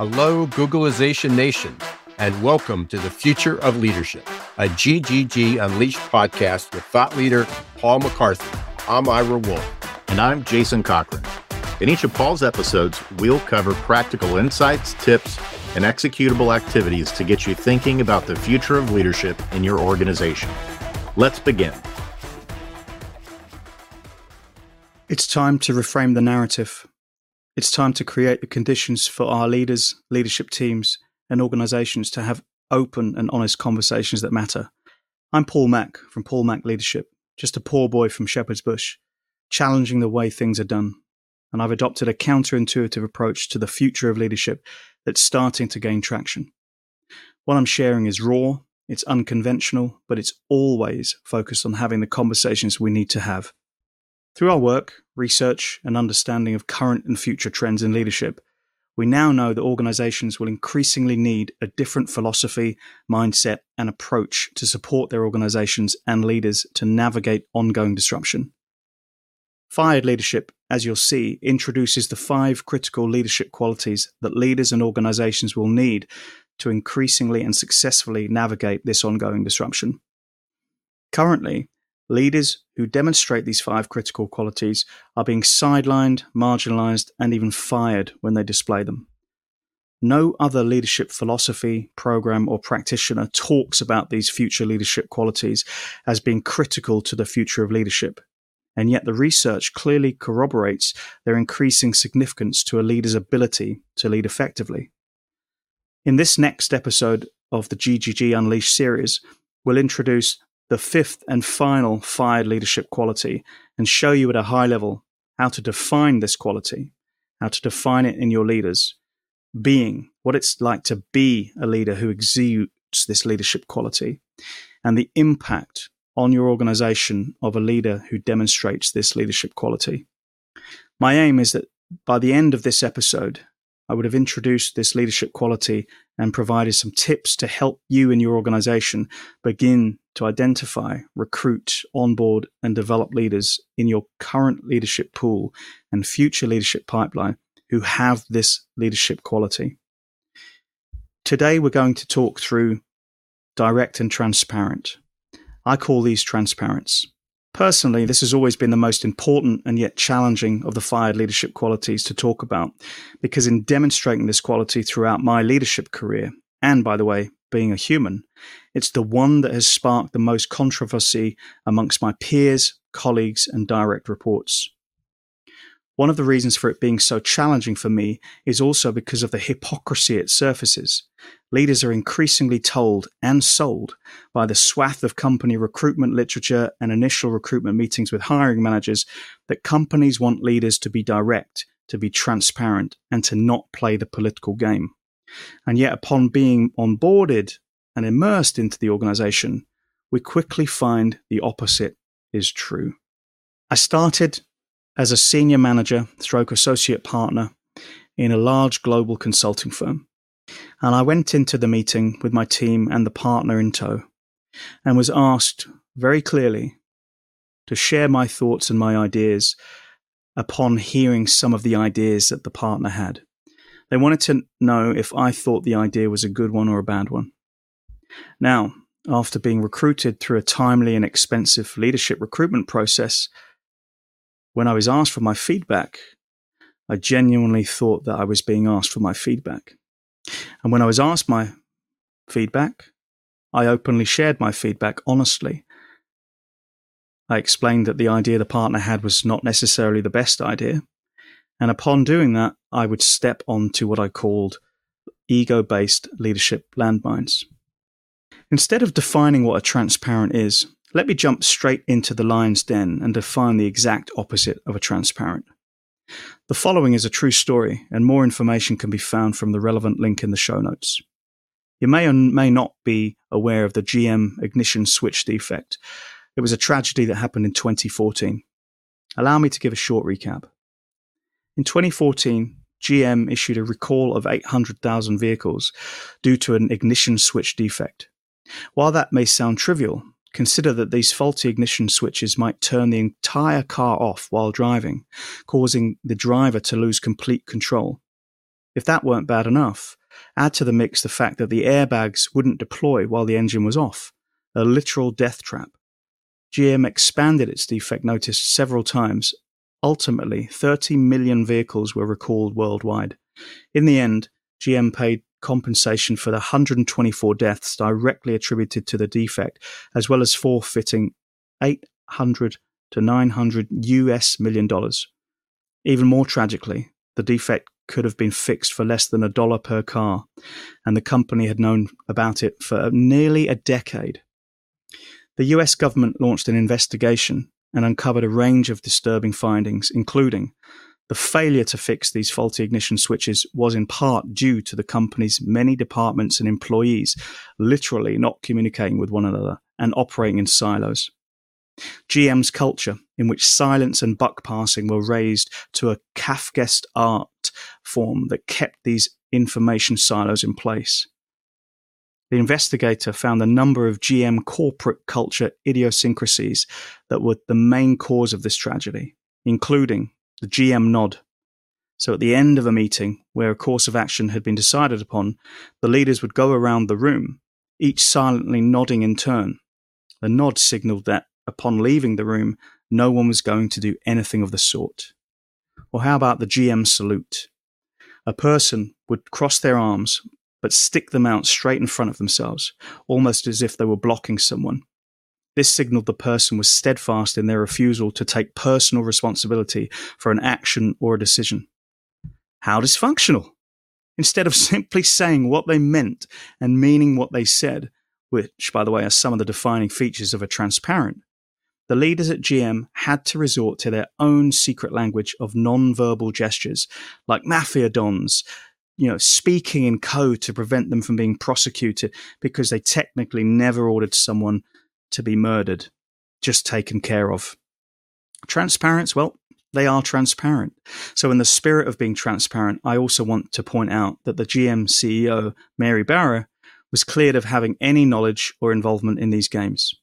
Hello, Googlization Nation, and welcome to the Future of Leadership, a GGG Unleashed podcast with thought leader Paul McCarthy. I'm Ira Wolfe. And I'm Jason Cochran. In each of Paul's episodes, we'll cover practical insights, tips, and executable activities to get you thinking about the future of leadership in your organization. Let's begin. It's time to reframe the narrative. It's time to create the conditions for our leaders, leadership teams, and organizations to have open and honest conversations that matter. I'm Paul Mac from Paul Mac Leadership, just a poor boy from Shepherd's Bush, challenging the way things are done. And I've adopted a counterintuitive approach to the future of leadership that's starting to gain traction. What I'm sharing is raw, it's unconventional, but it's always focused on having the conversations we need to have. Through our work, research, and understanding of current and future trends in leadership, we now know that organizations will increasingly need a different philosophy, mindset, and approach to support their organizations and leaders to navigate ongoing disruption. Fired leadership, as you'll see, introduces the five critical leadership qualities that leaders and organizations will need to increasingly and successfully navigate this ongoing disruption. Currently, Leaders who demonstrate these five critical qualities are being sidelined, marginalized, and even fired when they display them. No other leadership philosophy, program, or practitioner talks about these future leadership qualities as being critical to the future of leadership. And yet the research clearly corroborates their increasing significance to a leader's ability to lead effectively. In this next episode of the GGG Unleashed series, we'll introduce the fifth and final fired leadership quality and show you at a high level how to define this quality, how to define it in your leaders, being what it's like to be a leader who exudes this leadership quality, and the impact on your organization of a leader who demonstrates this leadership quality. My aim is that by the end of this episode, I would have introduced this leadership quality and provided some tips to help you and your organization begin to identify, recruit, onboard, and develop leaders in your current leadership pool and future leadership pipeline who have this leadership quality. Today, we're going to talk through direct and transparent. I call these transparents. Personally, this has always been the most important and yet challenging of the fired leadership qualities to talk about, because in demonstrating this quality throughout my leadership career, and by the way, being a human, it's the one that has sparked the most controversy amongst my peers, colleagues, and direct reports. One of the reasons for it being so challenging for me is also because of the hypocrisy it surfaces. Leaders are increasingly told and sold by the swath of company recruitment literature and initial recruitment meetings with hiring managers that companies want leaders to be direct, to be transparent, and to not play the political game. And yet, upon being onboarded and immersed into the organization, we quickly find the opposite is true. I started as a senior manager stroke associate partner in a large global consulting firm. And I went into the meeting with my team and the partner in tow and was asked very clearly to share my thoughts and my ideas upon hearing some of the ideas that the partner had. They wanted to know if I thought the idea was a good one or a bad one. Now, after being recruited through a timely and expensive leadership recruitment process, when I was asked for my feedback, I genuinely thought that I was being asked for my feedback. And when I was asked my feedback, I openly shared my feedback honestly. I explained that the idea the partner had was not necessarily the best idea. And upon doing that, I would step onto what I called ego based leadership landmines. Instead of defining what a transparent is, let me jump straight into the lion's den and define the exact opposite of a transparent. The following is a true story, and more information can be found from the relevant link in the show notes. You may or may not be aware of the GM ignition switch defect. It was a tragedy that happened in 2014. Allow me to give a short recap. In 2014, GM issued a recall of 800,000 vehicles due to an ignition switch defect. While that may sound trivial, Consider that these faulty ignition switches might turn the entire car off while driving, causing the driver to lose complete control. If that weren't bad enough, add to the mix the fact that the airbags wouldn't deploy while the engine was off, a literal death trap. GM expanded its defect notice several times. Ultimately, 30 million vehicles were recalled worldwide. In the end, GM paid compensation for the 124 deaths directly attributed to the defect, as well as forfeiting 800 to 900 US million dollars. Even more tragically, the defect could have been fixed for less than a dollar per car, and the company had known about it for nearly a decade. The US government launched an investigation and uncovered a range of disturbing findings, including the failure to fix these faulty ignition switches was in part due to the company's many departments and employees literally not communicating with one another and operating in silos. GM's culture, in which silence and buck passing were raised to a Kafkaesque art form that kept these information silos in place. The investigator found a number of GM corporate culture idiosyncrasies that were the main cause of this tragedy, including the GM nod. So at the end of a meeting where a course of action had been decided upon, the leaders would go around the room, each silently nodding in turn. The nod signaled that upon leaving the room, no one was going to do anything of the sort. Or how about the GM salute? A person would cross their arms, but stick them out straight in front of themselves, almost as if they were blocking someone. This signaled the person was steadfast in their refusal to take personal responsibility for an action or a decision. How dysfunctional! Instead of simply saying what they meant and meaning what they said, which, by the way, are some of the defining features of a transparent, the leaders at GM had to resort to their own secret language of non-verbal gestures, like mafia dons, you know, speaking in code to prevent them from being prosecuted because they technically never ordered someone to be murdered, just taken care of. Transparent, well, they are transparent. So, in the spirit of being transparent, I also want to point out that the GM CEO, Mary Barra, was cleared of having any knowledge or involvement in these games.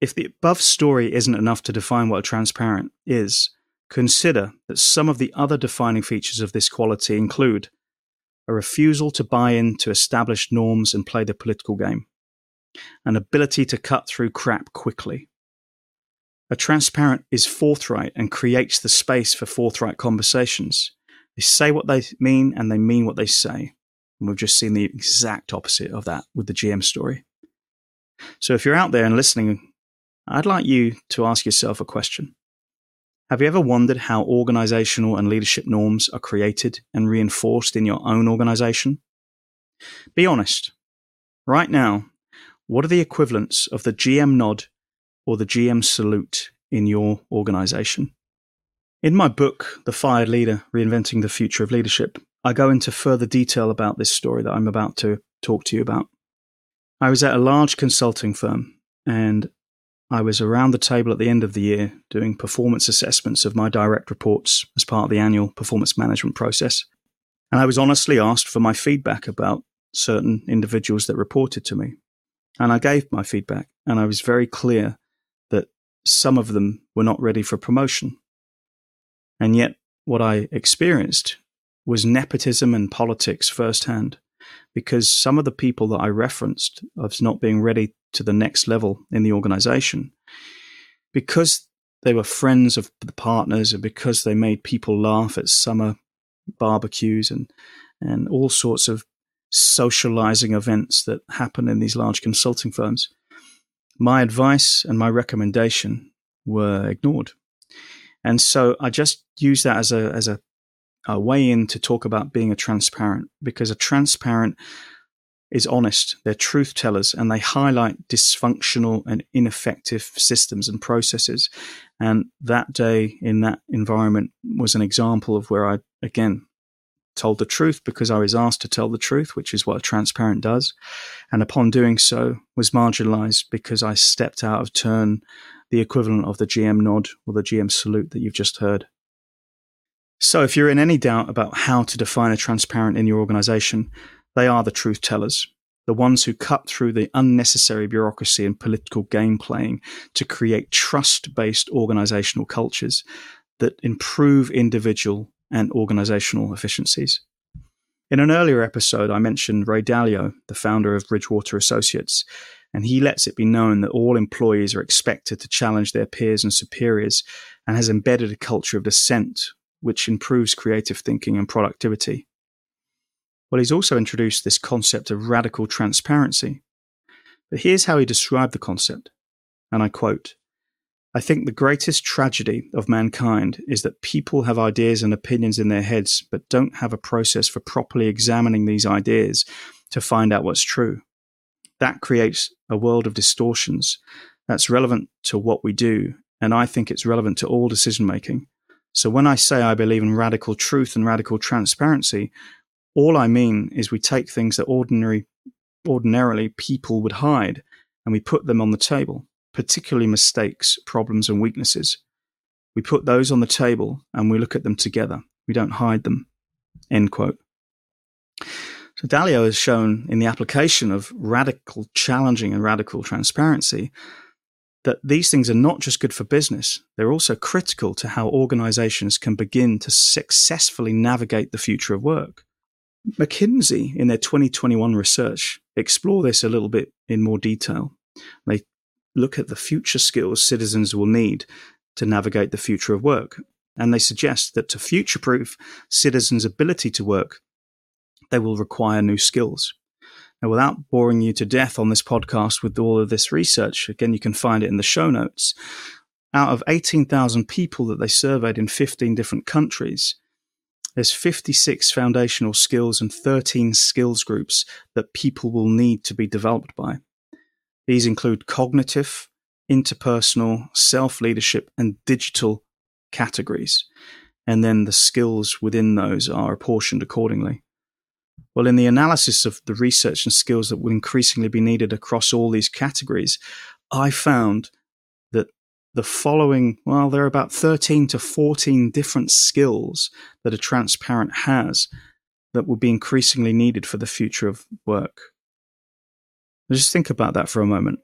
If the above story isn't enough to define what a transparent is, consider that some of the other defining features of this quality include a refusal to buy in to established norms and play the political game, an ability to cut through crap quickly. A transparent is forthright and creates the space for forthright conversations. They say what they mean and they mean what they say. And we've just seen the exact opposite of that with the GM story. So if you're out there and listening, I'd like you to ask yourself a question. Have you ever wondered how organizational and leadership norms are created and reinforced in your own organization? Be honest. Right now, what are the equivalents of the GM nod or the GM salute in your organization? In my book, The Fired Leader Reinventing the Future of Leadership, I go into further detail about this story that I'm about to talk to you about. I was at a large consulting firm and I was around the table at the end of the year doing performance assessments of my direct reports as part of the annual performance management process. And I was honestly asked for my feedback about certain individuals that reported to me. And I gave my feedback, and I was very clear that some of them were not ready for promotion. And yet, what I experienced was nepotism and politics firsthand, because some of the people that I referenced as not being ready to the next level in the organization, because they were friends of the partners and because they made people laugh at summer barbecues and, and all sorts of socializing events that happen in these large consulting firms, my advice and my recommendation were ignored. And so I just use that as a as a, a way in to talk about being a transparent because a transparent is honest. They're truth tellers and they highlight dysfunctional and ineffective systems and processes. And that day in that environment was an example of where I, again, told the truth because I was asked to tell the truth, which is what a transparent does. And upon doing so, was marginalized because I stepped out of turn, the equivalent of the GM nod or the GM salute that you've just heard. So, if you're in any doubt about how to define a transparent in your organization, they are the truth tellers, the ones who cut through the unnecessary bureaucracy and political game playing to create trust based organizational cultures that improve individual and organizational efficiencies. In an earlier episode, I mentioned Ray Dalio, the founder of Bridgewater Associates, and he lets it be known that all employees are expected to challenge their peers and superiors and has embedded a culture of dissent which improves creative thinking and productivity. Well, he's also introduced this concept of radical transparency. But here's how he described the concept, and I quote I think the greatest tragedy of mankind is that people have ideas and opinions in their heads, but don't have a process for properly examining these ideas to find out what's true. That creates a world of distortions that's relevant to what we do, and I think it's relevant to all decision making. So when I say I believe in radical truth and radical transparency, all I mean is we take things that ordinary, ordinarily people would hide and we put them on the table particularly mistakes, problems, and weaknesses. We put those on the table and we look at them together. We don't hide them. End quote. So Dalio has shown in the application of radical challenging and radical transparency that these things are not just good for business, they're also critical to how organizations can begin to successfully navigate the future of work. McKinsey, in their 2021 research, explore this a little bit in more detail. They look at the future skills citizens will need to navigate the future of work. And they suggest that to future proof citizens' ability to work, they will require new skills. Now, without boring you to death on this podcast with all of this research, again, you can find it in the show notes. Out of 18,000 people that they surveyed in 15 different countries, there's 56 foundational skills and 13 skills groups that people will need to be developed by. These include cognitive, interpersonal, self leadership, and digital categories. And then the skills within those are apportioned accordingly. Well, in the analysis of the research and skills that will increasingly be needed across all these categories, I found that the following, well, there are about 13 to 14 different skills that a transparent has that will be increasingly needed for the future of work. Just think about that for a moment.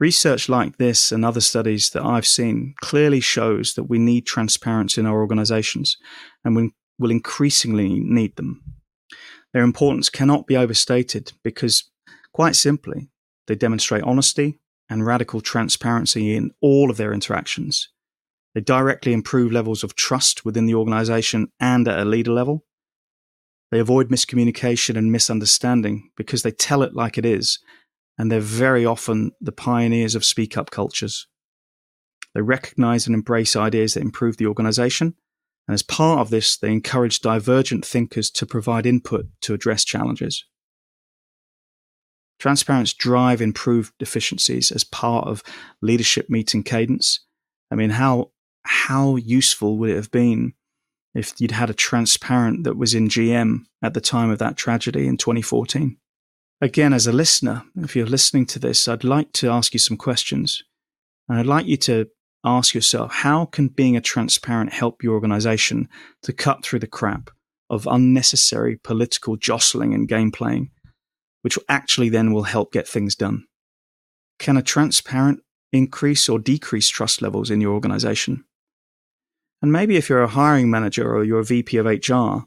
Research like this and other studies that I've seen clearly shows that we need transparency in our organizations and we will increasingly need them. Their importance cannot be overstated because, quite simply, they demonstrate honesty and radical transparency in all of their interactions. They directly improve levels of trust within the organization and at a leader level. They avoid miscommunication and misunderstanding because they tell it like it is, and they're very often the pioneers of speak up cultures. They recognize and embrace ideas that improve the organization, and as part of this, they encourage divergent thinkers to provide input to address challenges. Transparents drive improved efficiencies as part of leadership meeting cadence. I mean, how how useful would it have been if you'd had a transparent that was in GM at the time of that tragedy in 2014. Again, as a listener, if you're listening to this, I'd like to ask you some questions. And I'd like you to ask yourself how can being a transparent help your organization to cut through the crap of unnecessary political jostling and game playing, which actually then will help get things done? Can a transparent increase or decrease trust levels in your organization? And maybe if you're a hiring manager or you're a VP of HR,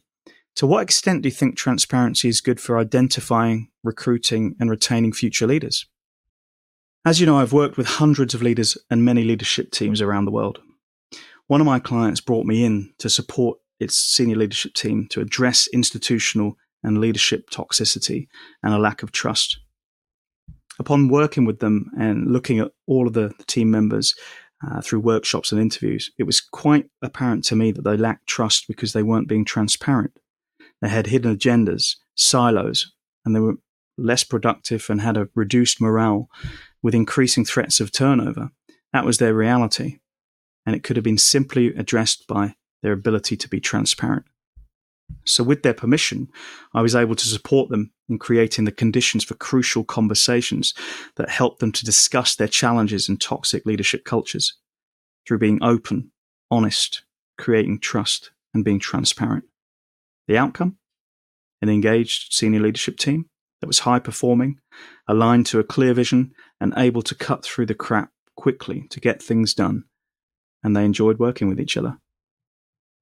to what extent do you think transparency is good for identifying, recruiting, and retaining future leaders? As you know, I've worked with hundreds of leaders and many leadership teams around the world. One of my clients brought me in to support its senior leadership team to address institutional and leadership toxicity and a lack of trust. Upon working with them and looking at all of the team members uh, through workshops and interviews, it was quite apparent to me that they lacked trust because they weren't being transparent. They had hidden agendas, silos, and they were less productive and had a reduced morale with increasing threats of turnover. That was their reality. And it could have been simply addressed by their ability to be transparent. So, with their permission, I was able to support them in creating the conditions for crucial conversations that helped them to discuss their challenges in toxic leadership cultures through being open, honest, creating trust, and being transparent. The outcome? An engaged senior leadership team that was high performing, aligned to a clear vision, and able to cut through the crap quickly to get things done. And they enjoyed working with each other.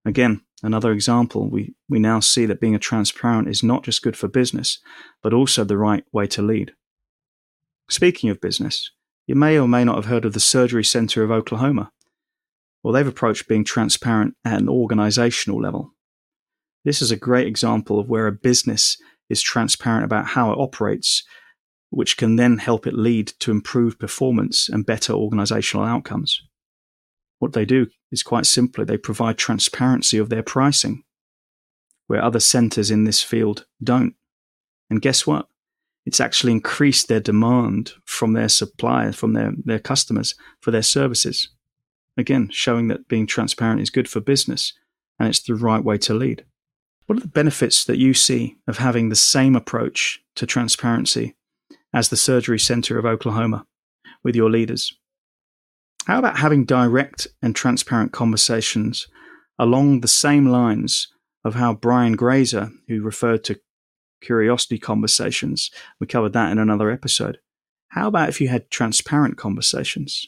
Again, another example, we, we now see that being a transparent is not just good for business, but also the right way to lead. Speaking of business, you may or may not have heard of the Surgery Center of Oklahoma. Well, they've approached being transparent at an organizational level. This is a great example of where a business is transparent about how it operates, which can then help it lead to improved performance and better organizational outcomes. What they do is quite simply they provide transparency of their pricing, where other centers in this field don't. And guess what? It's actually increased their demand from their suppliers, from their, their customers for their services. Again, showing that being transparent is good for business and it's the right way to lead. What are the benefits that you see of having the same approach to transparency as the Surgery Center of Oklahoma with your leaders? How about having direct and transparent conversations along the same lines of how Brian Grazer, who referred to curiosity conversations, we covered that in another episode. How about if you had transparent conversations?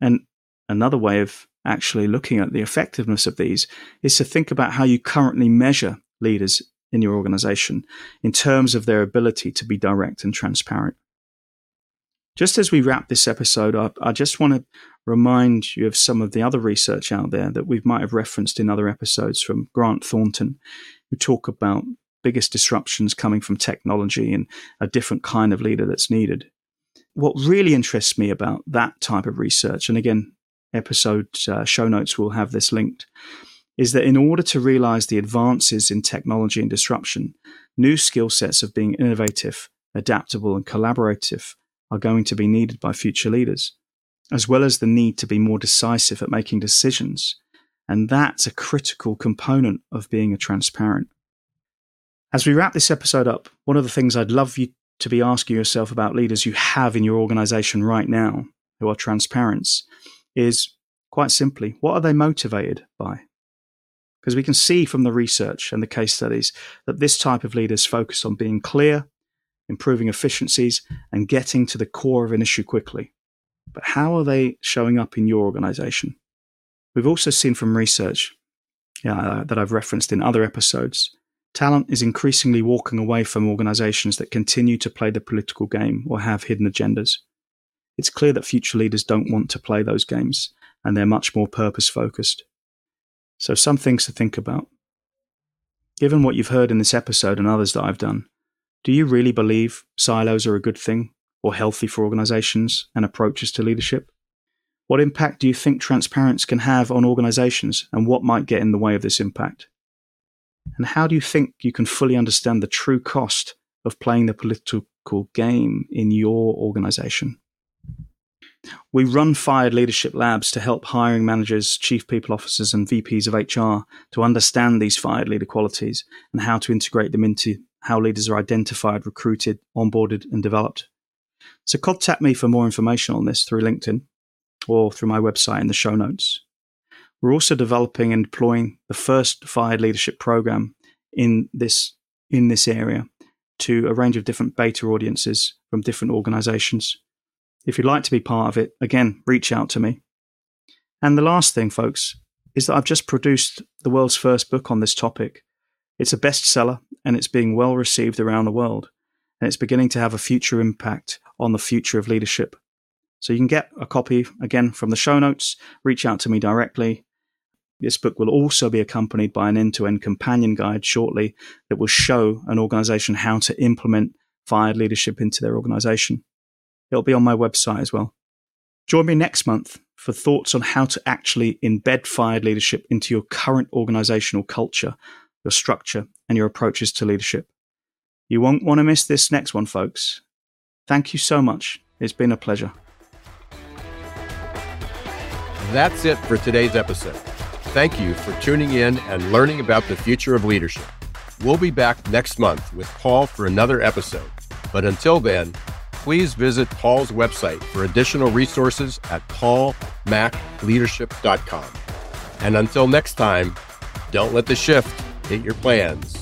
And another way of actually looking at the effectiveness of these is to think about how you currently measure leaders in your organization in terms of their ability to be direct and transparent. Just as we wrap this episode up, I just want to remind you of some of the other research out there that we might have referenced in other episodes from Grant Thornton, who talk about biggest disruptions coming from technology and a different kind of leader that's needed. What really interests me about that type of research, and again, episode uh, show notes will have this linked, is that in order to realize the advances in technology and disruption, new skill sets of being innovative, adaptable, and collaborative are going to be needed by future leaders, as well as the need to be more decisive at making decisions. And that's a critical component of being a transparent. As we wrap this episode up, one of the things I'd love you to be asking yourself about leaders you have in your organization right now who are transparent is quite simply, what are they motivated by? Because we can see from the research and the case studies that this type of leaders focus on being clear, improving efficiencies, and getting to the core of an issue quickly. But how are they showing up in your organization? We've also seen from research uh, that I've referenced in other episodes talent is increasingly walking away from organizations that continue to play the political game or have hidden agendas. It's clear that future leaders don't want to play those games and they're much more purpose focused. So, some things to think about. Given what you've heard in this episode and others that I've done, do you really believe silos are a good thing or healthy for organizations and approaches to leadership? What impact do you think transparency can have on organizations and what might get in the way of this impact? And how do you think you can fully understand the true cost of playing the political game in your organization? We run Fired Leadership Labs to help hiring managers, chief people officers, and VPs of HR to understand these fired leader qualities and how to integrate them into how leaders are identified, recruited, onboarded, and developed. So contact me for more information on this through LinkedIn or through my website in the show notes. We're also developing and deploying the first fired leadership program in this in this area to a range of different beta audiences from different organizations. If you'd like to be part of it, again, reach out to me. And the last thing, folks, is that I've just produced the world's first book on this topic. It's a bestseller and it's being well received around the world. And it's beginning to have a future impact on the future of leadership. So you can get a copy again from the show notes, reach out to me directly. This book will also be accompanied by an end to end companion guide shortly that will show an organization how to implement fired leadership into their organization. It'll be on my website as well. Join me next month for thoughts on how to actually embed fired leadership into your current organizational culture, your structure, and your approaches to leadership. You won't want to miss this next one, folks. Thank you so much. It's been a pleasure. That's it for today's episode. Thank you for tuning in and learning about the future of leadership. We'll be back next month with Paul for another episode. But until then, please visit Paul's website for additional resources at paulmacleadership.com. And until next time, don't let the shift hit your plans.